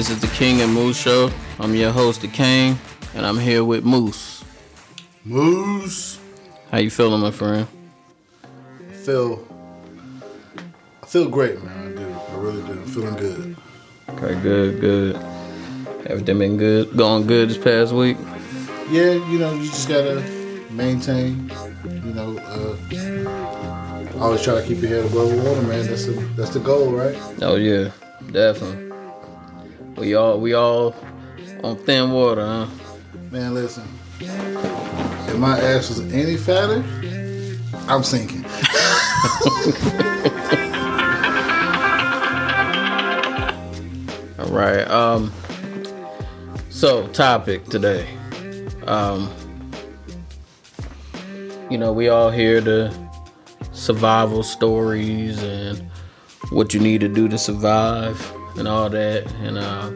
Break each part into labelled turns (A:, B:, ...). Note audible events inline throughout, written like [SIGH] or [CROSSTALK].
A: This is the King and Moose Show. I'm your host, the King, and I'm here with Moose.
B: Moose.
A: How you feeling, my friend?
B: I feel I feel great, man. I do. I really do. I'm feeling good.
A: Okay, good, good. Everything been good, going good this past week.
B: Yeah, you know, you just gotta maintain. You know, uh, always try to keep your head above water, man. That's the that's the goal, right?
A: Oh yeah, definitely. We all we all on thin water, huh?
B: Man, listen. If my ass was any fatter, I'm sinking. [LAUGHS]
A: All right. Um. So topic today. Um. You know, we all hear the survival stories and what you need to do to survive and all that. And uh,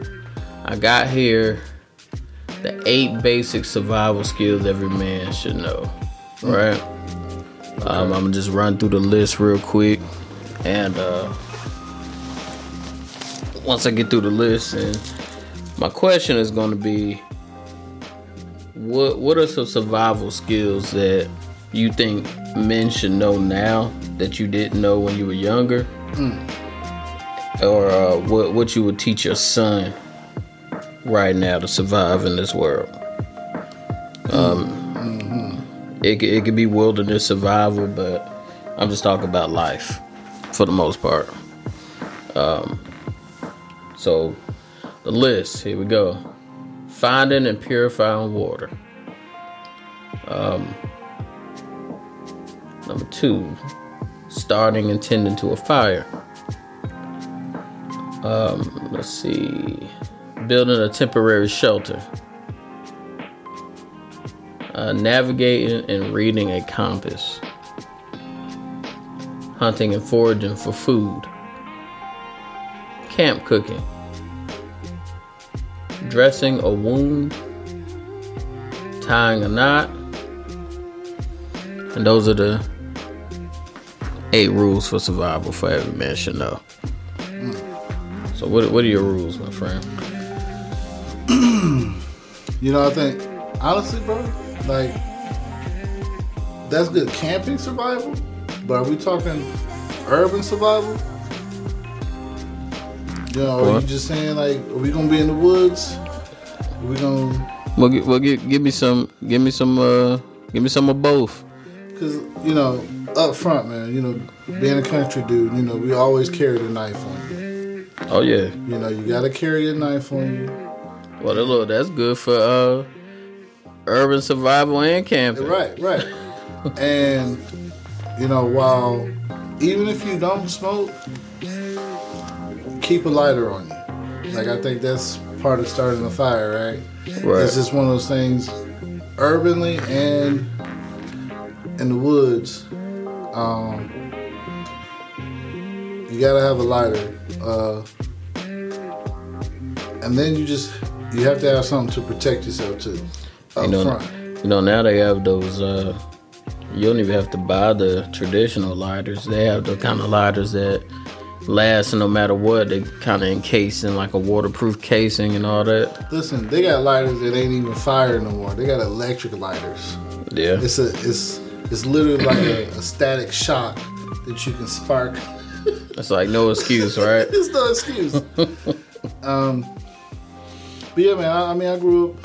A: I got here the eight basic survival skills every man should know. Right. Um, I'm gonna just run through the list real quick, and uh, once I get through the list, and my question is going to be, what what are some survival skills that you think men should know now that you didn't know when you were younger, or uh, what what you would teach your son right now to survive in this world? Um, it could- it could be wilderness survival, but I'm just talking about life for the most part. Um, so the list, here we go. Finding and purifying water. Um, number two, starting and tending to a fire. Um, let's see, building a temporary shelter. Uh, navigating and reading a compass. Hunting and foraging for food. Camp cooking dressing a wound, tying a knot, and those are the eight rules for survival for every man should know. So, what, what are your rules, my friend? [CLEARS THROAT]
B: You know, I think honestly, bro, like that's good camping survival. But are we talking urban survival? You know, are you just saying like, are we gonna be in the woods? Are we gonna?
A: Well, gi- well give, give me some, give me some, uh, give me some of both.
B: Cause you know, up front, man. You know, being a country dude, you know, we always carry the knife on.
A: Oh yeah,
B: You know, you gotta carry a knife on you.
A: well, that look, that's good for uh, urban survival and camping.
B: Right, right. and you know, while even if you don't smoke, keep a lighter on you. Like I think that's part of starting a fire, right?
A: Right.
B: It's just one of those things, urbanly and in the woods. Um, you gotta have a lighter, uh, and then you just you have to have something to protect yourself too. Up
A: You know,
B: front.
A: you know now they have those. Uh, you don't even have to buy the traditional lighters. They have the kind of lighters that last no matter what. They kind of encased in like a waterproof casing and all that.
B: Listen, they got lighters that ain't even fire no more. They got electric lighters.
A: Yeah,
B: It's a it's it's literally like a, a static shock that you can spark.
A: It's like no excuse, right? [LAUGHS]
B: It's no excuse. [LAUGHS] um, but yeah, man. I, I mean, I grew up,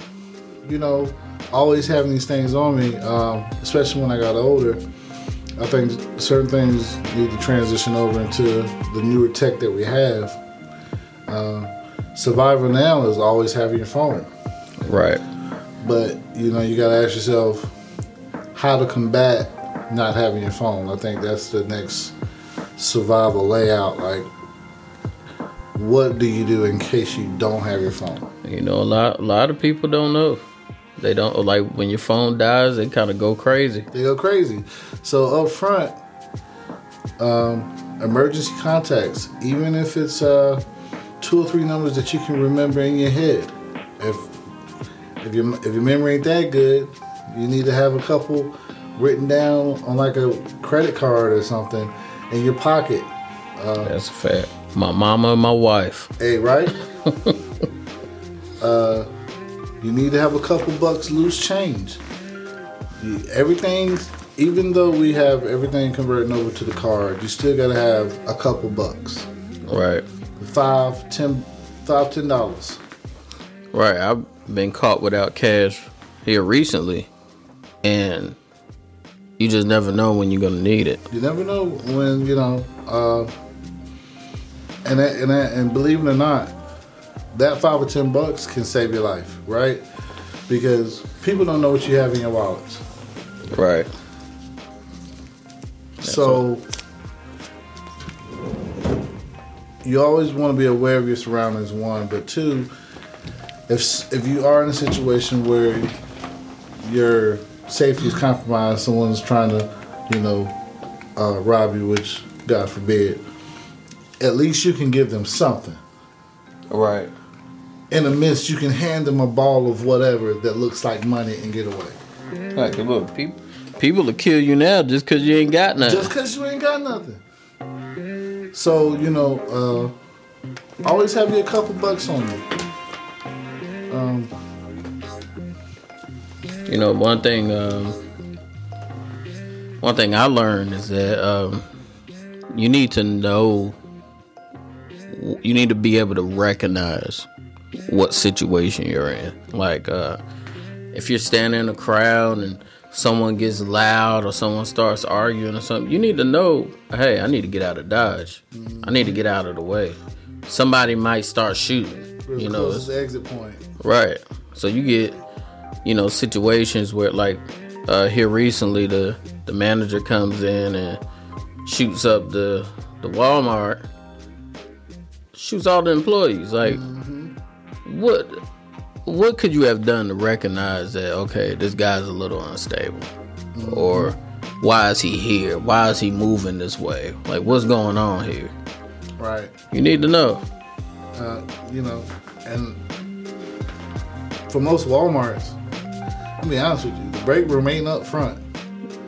B: you know, always having these things on me. Um, especially when I got older. I think certain things need to transition over into the newer tech that we have. Uh, survival now is always having your phone.
A: Right.
B: But you know, you gotta ask yourself how to combat not having your phone. I think that's the next survival layout. Like, what do you do in case you don't have your phone?
A: You know, a lot, a lot of people don't know. They don't like when your phone dies. They kind of go crazy.
B: They go crazy. So up front, um, emergency contacts, even if it's uh, two or three numbers that you can remember in your head. If if your if your memory ain't that good, you need to have a couple written down on like a credit card or something in your pocket.
A: That's a fact. My mama and my wife.
B: Hey, right? [LAUGHS] uh, you need to have a couple bucks loose change. You, everything, even though we have everything converting over to the card, you still gotta have a couple bucks.
A: Right.
B: Five, ten, five, ten dollars.
A: Right. I've been caught without cash here recently, and you just never know when you're gonna need it.
B: You never know when you know. Uh, and that, and that, and believe it or not, that five or ten bucks can save your life, right? Because people don't know what you have in your wallets.
A: Right.
B: so you always want to be aware of your surroundings. One, but two, if if you are in a situation where your safety is compromised, someone's trying to, you know, uh, rob you, which God forbid, at least you can give them something.
A: Right.
B: In the midst, you can hand them a ball of whatever that looks like money and get away.
A: Like, look, people, people will kill you now just because you ain't got nothing.
B: Just because you ain't got nothing. So, you know, uh, always have you a couple bucks on you. Um,
A: You know, one thing, um, one thing I learned is that um, you need to know, you need to be able to recognize what situation you're in. Like, uh, if you're standing in a crowd and someone gets loud or someone starts arguing or something, you need to know, hey, I need to get out of Dodge. I need to get out of the way. Somebody might start shooting. You know,
B: closest exit point?
A: Right. So you get, you know, situations where like uh here recently the the manager comes in and shoots up the the Walmart, shoots all the employees. Like what what could you have done to recognize that okay, this guy's a little unstable? Or why is he here? Why is he moving this way? Like what's going on here?
B: Right.
A: You need to know.
B: Uh, you know, and for most Walmarts, I'll be honest with you, the break room ain't up front.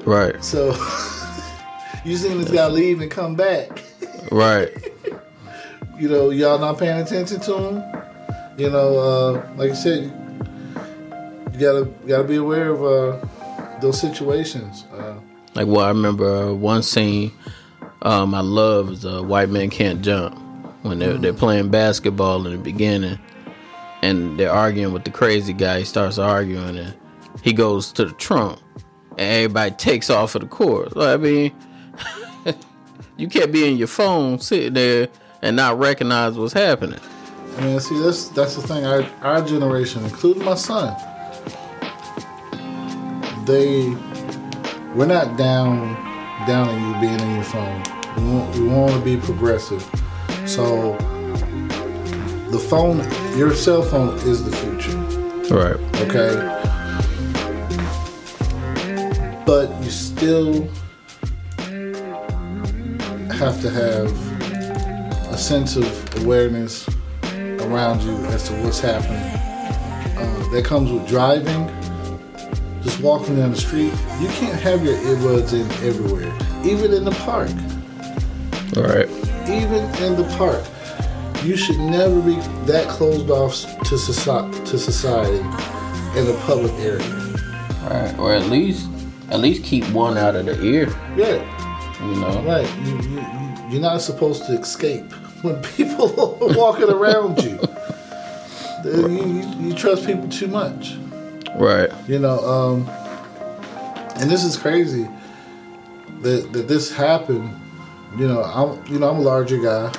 A: Right.
B: So [LAUGHS] you seen this guy leave and come back.
A: Right. [LAUGHS]
B: You know, y'all not paying attention to him. You know, uh, like I said, you gotta gotta be aware of uh, those situations. Uh,
A: Like well, I remember uh, one scene um, I love is uh, "White Men Can't Jump" when they're they're playing basketball in the beginning, and they're arguing with the crazy guy. He starts arguing, and he goes to the trunk, and everybody takes off of the court. I mean, [LAUGHS] you can't be in your phone sitting there and not recognize what's happening.
B: I mean, see, that's that's the thing. Our our generation, including my son, they we're not down down on you being in your phone. We want, we want to be progressive. So the phone, your cell phone, is the future.
A: Right.
B: Okay. But you still have to have a sense of awareness around you as to what's happening. Uh, that comes with driving. Just walking down the street, you can't have your earbuds in everywhere, even in the park.
A: Right.
B: Even in the park, you should never be that closed off to society, to society in a public area.
A: Right. Or at least at least keep one out of the ear.
B: Yeah,
A: You know.
B: right. You, you, you- you're not supposed to escape [LAUGHS] when people are [LAUGHS] walking around you. You, you. You trust people too much.
A: Right.
B: You know, um, and this is crazy that that this happened. You know, I'm you know I'm a larger guy,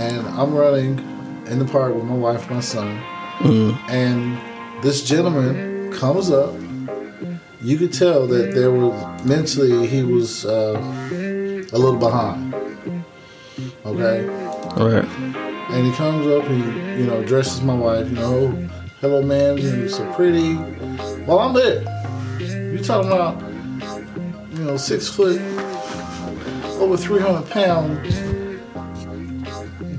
B: and I'm running in the park with my wife, and my son, and this gentleman comes up. You could tell that there was mentally he was uh, a little behind. Okay,
A: Right.
B: and he comes up and you know addresses my wife. You know, "Oh, hello, ma'am. You're so pretty. Well, I'm there. You talking about you know six foot, over three hundred pound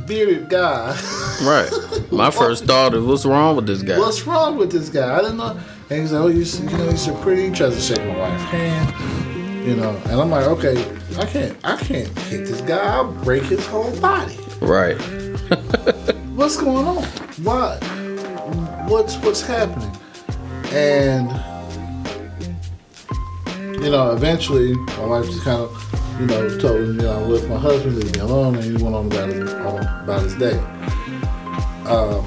B: bearded guy.
A: Right. [LAUGHS] My first thought is, what's wrong with this guy?
B: What's wrong with this guy? I didn't know. And he's like, oh, you, you know, you're so pretty. He tries to shake my wife's hand. You know, and I'm like, okay, I can't, I can't hit this guy. I'll break his whole body.
A: Right. [LAUGHS] [LAUGHS]
B: what's going on? Why? What's what's happening? And you know, eventually, my wife just kind of, you know, told him, you know, I'm with my husband, leave me alone, and he went on about his, on about his day. Um,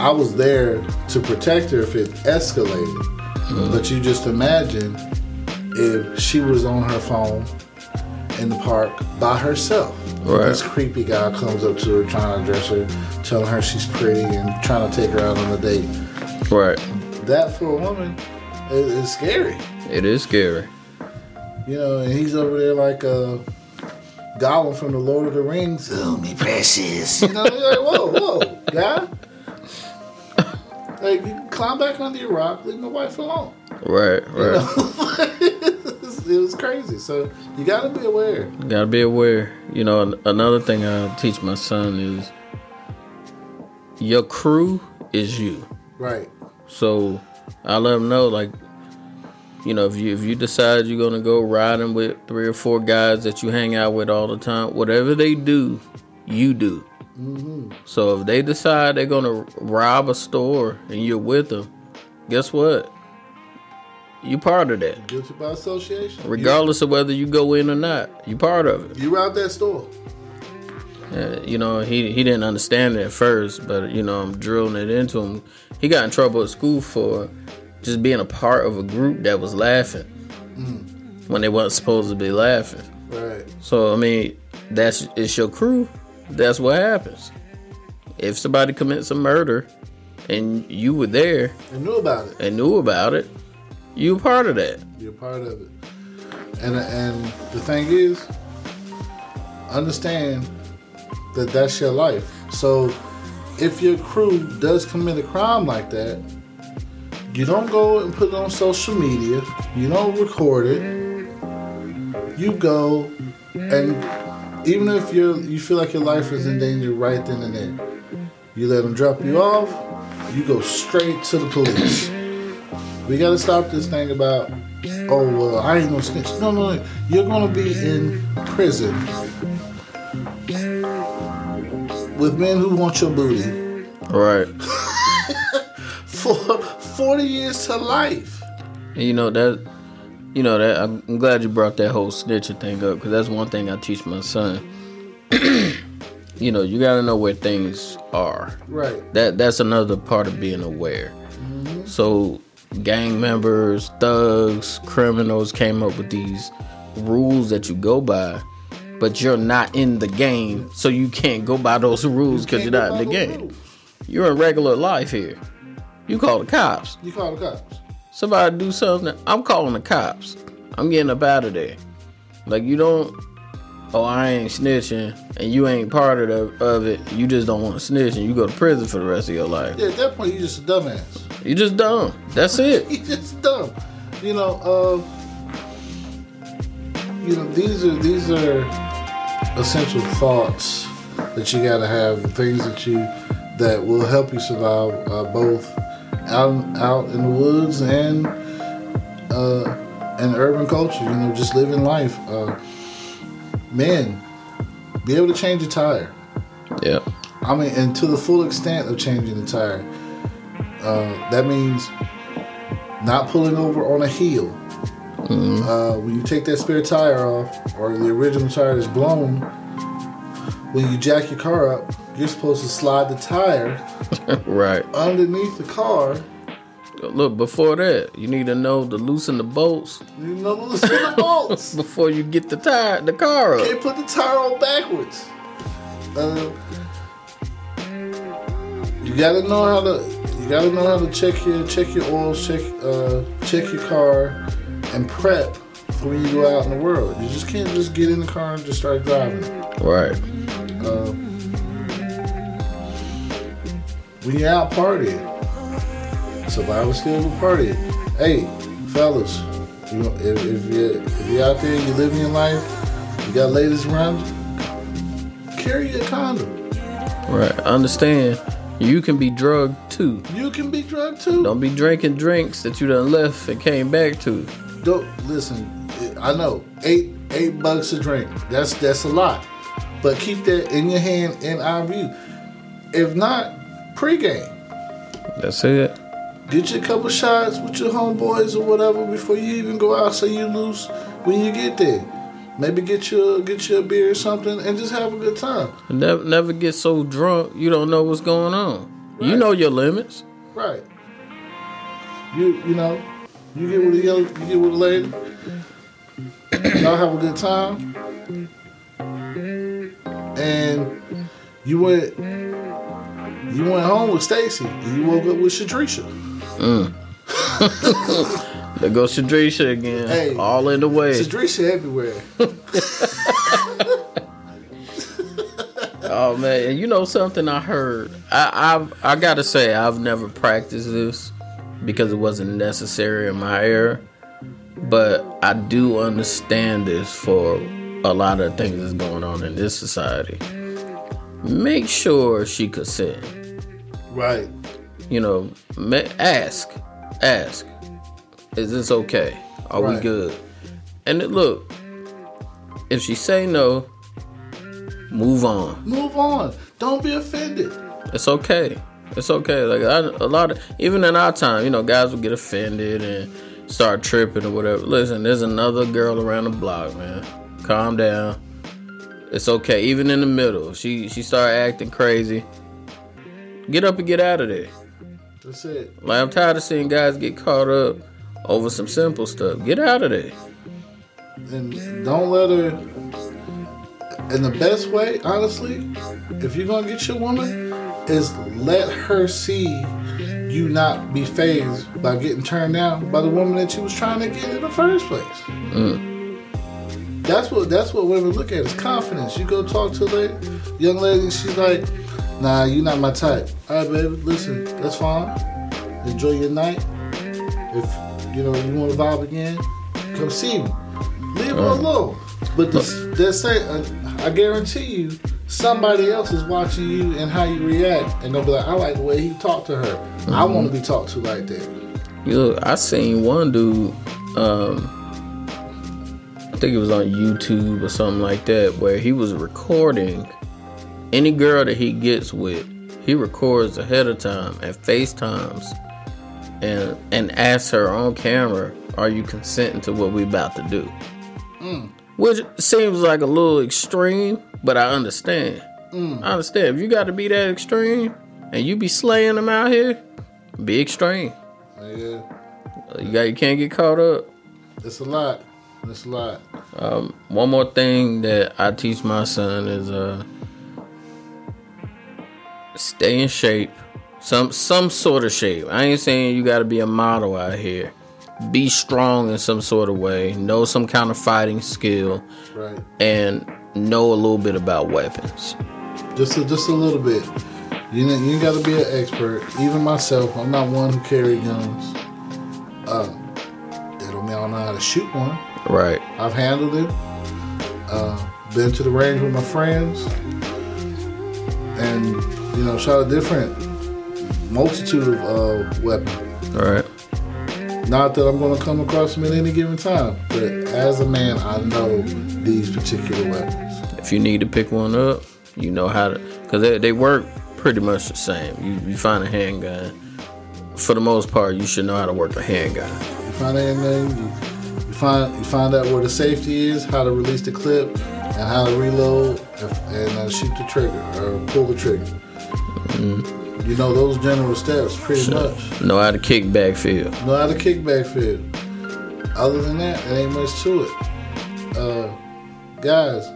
B: I was there to protect her if it escalated. Uh-huh. But you just imagine if she was on her phone in the park by herself.
A: Right.
B: This creepy guy comes up to her, trying to address her, telling her she's pretty, and trying to take her out on a date.
A: Right.
B: That for a woman is, is scary.
A: It is scary.
B: You know, and he's over there like a Gollum from the Lord of the Rings. Oh, me precious. You know, you're like, whoa, whoa, guy. Like, you climb back under your rock, leave my wife alone.
A: Right. Right. [LAUGHS]
B: it was crazy. So you got to be aware.
A: You Gotta be aware. You know, another thing I teach my son is your crew is you.
B: Right.
A: So I let him know, like, you know, if you if you decide you're gonna go riding with three or four guys that you hang out with all the time, whatever they do, you do. So if they decide they're gonna rob a store and you're with them, guess what? You part of that,
B: Guilty by association.
A: regardless of whether you go in or not. You part of it.
B: You, robbed that store.
A: Uh, you know, he he didn't understand it at first, but you know, I'm drilling it into him. He got in trouble at school for just being a part of a group that was laughing when they wasn't supposed to be laughing.
B: Right.
A: So I mean, that's it's your crew. That's what happens. If somebody commits a murder and you were there
B: I knew about it.
A: and knew about it, you were part of that.
B: You're part of it. And and the thing is, understand that that's your life. So if your crew does commit a crime like that, you don't go and put it on social media. You don't record it. You go and even if you you feel like your life is in danger right then and there, you let them drop you off. You go straight to the police. We gotta stop this thing about, oh well, I ain't gonna snitch. No, no, no. You're gonna be in prison with men who want your booty
A: Right. [LAUGHS]
B: for 40 years to life.
A: You know that, you know that. I'm glad you brought that whole snitching thing up because that's one thing I teach my son. [CLEARS THROAT] you know, you gotta know where things are.
B: Right.
A: That that's another part of being aware. Mm-hmm. So, gang members, thugs, criminals came up with these rules that you go by, but you're not in the game, so you can't go by those rules because you're
B: Can't
A: in the game.
B: rules.
A: You're in regular life here. You call the cops.
B: You call the cops.
A: Somebody do something, I'm calling the cops. I'm getting up out of there. Like you don't. Oh, I ain't snitching, and you ain't part of, the, of it. You just don't want to snitch, and you go to prison for the rest of your life.
B: Yeah, at that point, you just a dumbass.
A: You just dumb. That's [LAUGHS] it.
B: You just dumb. You know, uh, you know, these are these are essential thoughts that you gotta have, the things that you that will help you survive uh, both out out in the woods and uh, in urban culture. You know, just living life. Uh, man, be able to change a tire.
A: Yeah.
B: I mean, and to the full extent of changing the tire. Uh, that means not pulling over on a hill. Uh, when you take that spare tire off, or the original tire is blown, when you jack your car up, you're supposed to slide the tire [LAUGHS]
A: Right.
B: underneath the car.
A: Look, before that, you need to know to loosen the bolts
B: You know, loosen the bolts. [LAUGHS]
A: before you get the tire, the car
B: Can't put the tire on backwards. Uh, you gotta know how to. You gotta know how to check your check your oils, check uh, check your car, and prep for when you go out in the world. You just can't just get in the car and just start driving.
A: Right.
B: Uh, when you're out partying, survival skills of partying. Hey, fellas, you know, if, if you if you're out there, you're living your life, you got ladies around you, carry a condom.
A: Right. Understand, you can be drugged too.
B: You can be drugged too.
A: Don't be drinking drinks that you done left and came back to.
B: Don't listen. I know eight eight bucks a drink. That's that's a lot. But keep that in your hand in our view. If not, pregame.
A: That's it.
B: Get you a couple shots with your homeboys or whatever before you even go out so you lose when you get there. Maybe get you get you a beer or something and just have a good time.
A: Never never get so drunk you don't know what's going on. You know your limits.
B: Right. You you know, you get with a young, you get with a lady. [CLEARS THROAT] Y'all have a good time. And you went you went home with Stacy and you woke up with Shadrisha. Mm. [LAUGHS]
A: There goes Shadrisha again.
B: Hey.
A: All in the way.
B: Shadrisha everywhere. [LAUGHS]
A: Oh man, and you know something I heard. I I've, I gotta say I've never practiced this because it wasn't necessary in my era, but I do understand this for a lot of things that's going on in this society. Make sure she consent.
B: Right.
A: You know, ask, ask, is this okay? Are we good? And it, look, if she say no, move on.
B: Move on. Don't be offended.
A: It's okay. It's okay. Like I, a lot of even in our time, you know, guys would get offended and start tripping or whatever. Listen, there's another girl around the block, man. Calm down. It's okay. Even in the middle, she she started acting crazy. Get up and get out of there.
B: That's it.
A: Like I'm tired of seeing guys get caught up over some simple stuff. Get out of there.
B: And don't let her. And the best way, honestly, if you're gonna get your woman, is let her see you not be phased by getting turned down by the woman that you was trying to get in the first place. Mm. That's what that's what women look at is confidence. You go talk to a lady, young lady, she's like, "Nah, you're not my type." All right, baby, listen, that's fine. Enjoy your night. If you know you want to vibe again, come see me. Leave her alone. But this, they say, uh, I guarantee you, somebody else is watching you and how you react, and gonna be like, "I like the way he talked to her. I want to be talked to like that."
A: You know, I seen one dude, um, I think it was on YouTube or something like that, where he was recording any girl that he gets with. He records ahead of time and FaceTimes and and asks her on camera, "Are you consenting to what we about to do?" Which seems like a little extreme, but I understand. I understand. If you got to be that extreme and you be slaying them out here, be extreme.
B: Yeah,
A: You got you can't get caught up.
B: it's a lot. It's a lot.
A: Um, one more thing that I teach my son is uh stay in shape. Some some sort of shape. I ain't saying you gotta be a model out here. Be strong in some sort of way. Know some kind of fighting skill
B: Right.
A: and know a little bit about weapons.
B: Just a, just a little bit. You know, you got to be an expert. Even myself, I'm not one who carry guns. Um, that don't mean I don't know how to shoot one.
A: Right.
B: I've handled it. Uh, been to the range with my friends, and you know, shot a different multitude of uh, weapons.
A: Right.
B: Not that I'm going to come across them at any given time, but as a man, I know these particular weapons.
A: If you need to pick one up, you know how to, because they, they work pretty much the same. You, you find a handgun, for the most part, you should know how to work a handgun.
B: You find in there, you, you find you find out where the safety is, how to release the clip, and how to reload and, and uh, shoot the trigger or pull the trigger. You know those general steps pretty much.
A: Know how to kick back field.
B: Know how to kick back field. Other than that, it ain't much to it. Uh, guys,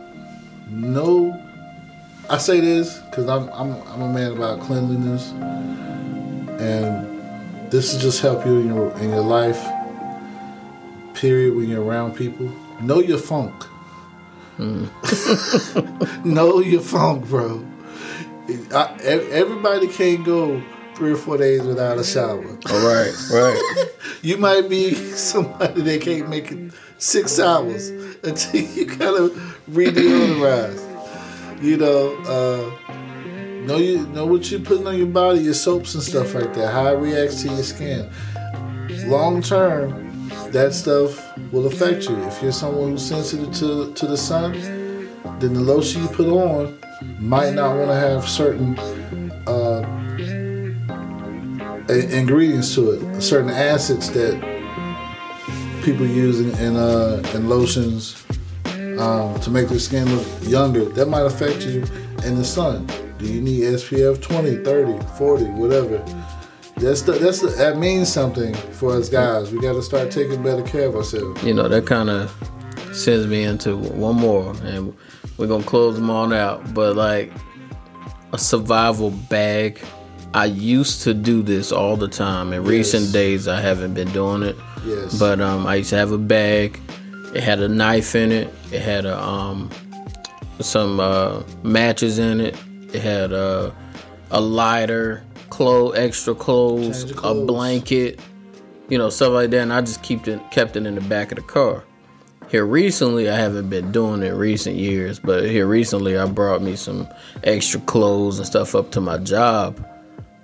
B: no. I say this because I'm, I'm I'm a man about cleanliness, and this will just help you in your in your life. Period. When you're around people, know your funk. [LAUGHS] know your funk, bro. I, everybody can't go three or four days without a shower.
A: All right, right. [LAUGHS]
B: You might be somebody that can't make it six hours until [LAUGHS] you kind of re-deodorize. You know, uh, know you know what you're putting on your body, your soaps and stuff like that. How it reacts to your skin. Long term, that stuff will affect you. If you're someone who's sensitive to to the sun, then the lotion you put on might not want to have certain uh, ingredients to it, certain acids that people use in in, uh, in lotions um, to make their skin look younger. That might affect you in the sun. Do you need SPF 20, 30, 40, whatever? That's the, that's the, that means something for us guys. We got to start taking better care of ourselves.
A: You know that kind of sends me into one more, and we're gonna close them on out. But like a survival bag, I used to do this all the time. In yes. recent days, I haven't been doing it.
B: Yes.
A: But um, I used to have a bag. It had a knife in it. It had a um, some uh, matches in it. It had a a lighter, clothes, extra clothes, clothes, a blanket, you know, stuff like that. And I just kept it kept it in the back of the car. Here recently, I haven't been doing it recent years, but here recently, I brought me some extra clothes and stuff up to my job,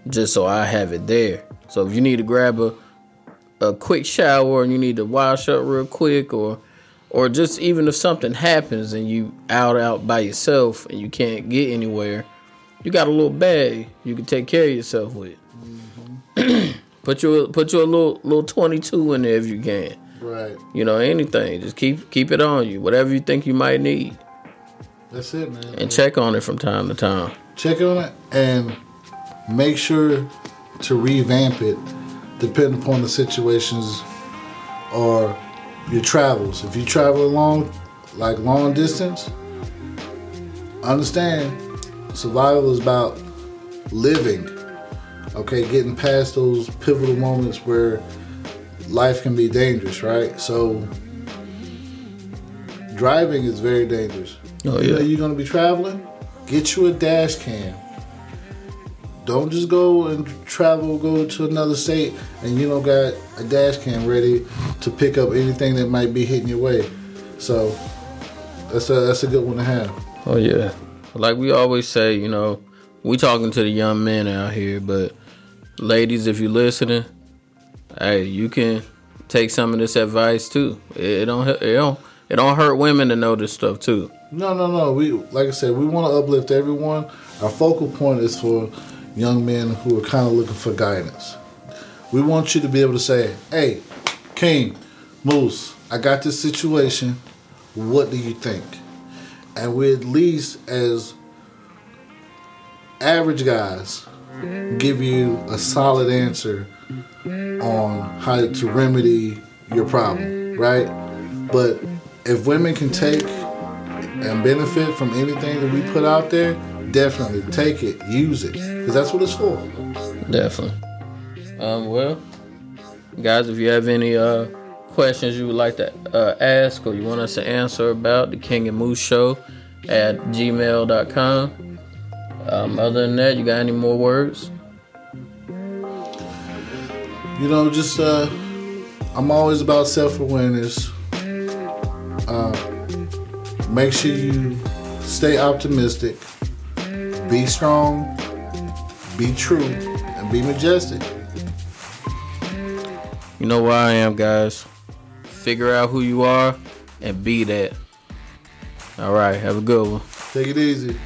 A: just so I have it there. So if you need to grab a a quick shower and you need to wash up real quick, or or just even if something happens and you out out by yourself and you can't get anywhere, you got a little bag you can take care of yourself with. Mm-hmm. [CLEARS THROAT] put your put your little little twenty two in there if you can.
B: Right.
A: You know anything, just keep keep it on you. Whatever you think you might need.
B: That's it, man.
A: And check on it from time to time.
B: Check on it and make sure to revamp it depending upon the situations or your travels. If you travel long, like long distance, understand survival is about living. Okay, getting past those pivotal moments where life can be dangerous, right? So driving is very dangerous.
A: Oh,
B: yeah. You know you're gonna be traveling, get you a dash cam. Don't just go and travel, go to another state, and you don't got a dash cam ready to pick up anything that might be hitting your way. So that's a that's a good one to have.
A: Oh yeah, like we always say, you know, we talking to the young men out here, but ladies, if you're listening, hey, you can take some of this advice too. It, don't it don't it don't hurt women to know this stuff too.
B: No, no, no. We like I said, we want to uplift everyone. Our focal point is for young men who are kind of looking for guidance. We want you to be able to say, hey, King, Moose, I got this situation. What do you think? And we at least, as average guys, give you a solid answer on how to remedy your problem, right? But if women can take and benefit from anything that we put out there, definitely take it, use it, because that's what it's for.
A: Definitely. Um, well, guys, if you have any uh, questions you would like to uh, ask or you want us to answer about the King and Moose Show at gmail.com. Um, other than that, you got any more words?
B: You know, just uh, I'm always about self awareness. Uh, make sure you stay optimistic be strong, be true, and be majestic.
A: You know where I am, guys. Figure out who you are and be that. All right, have a good one.
B: Take it easy.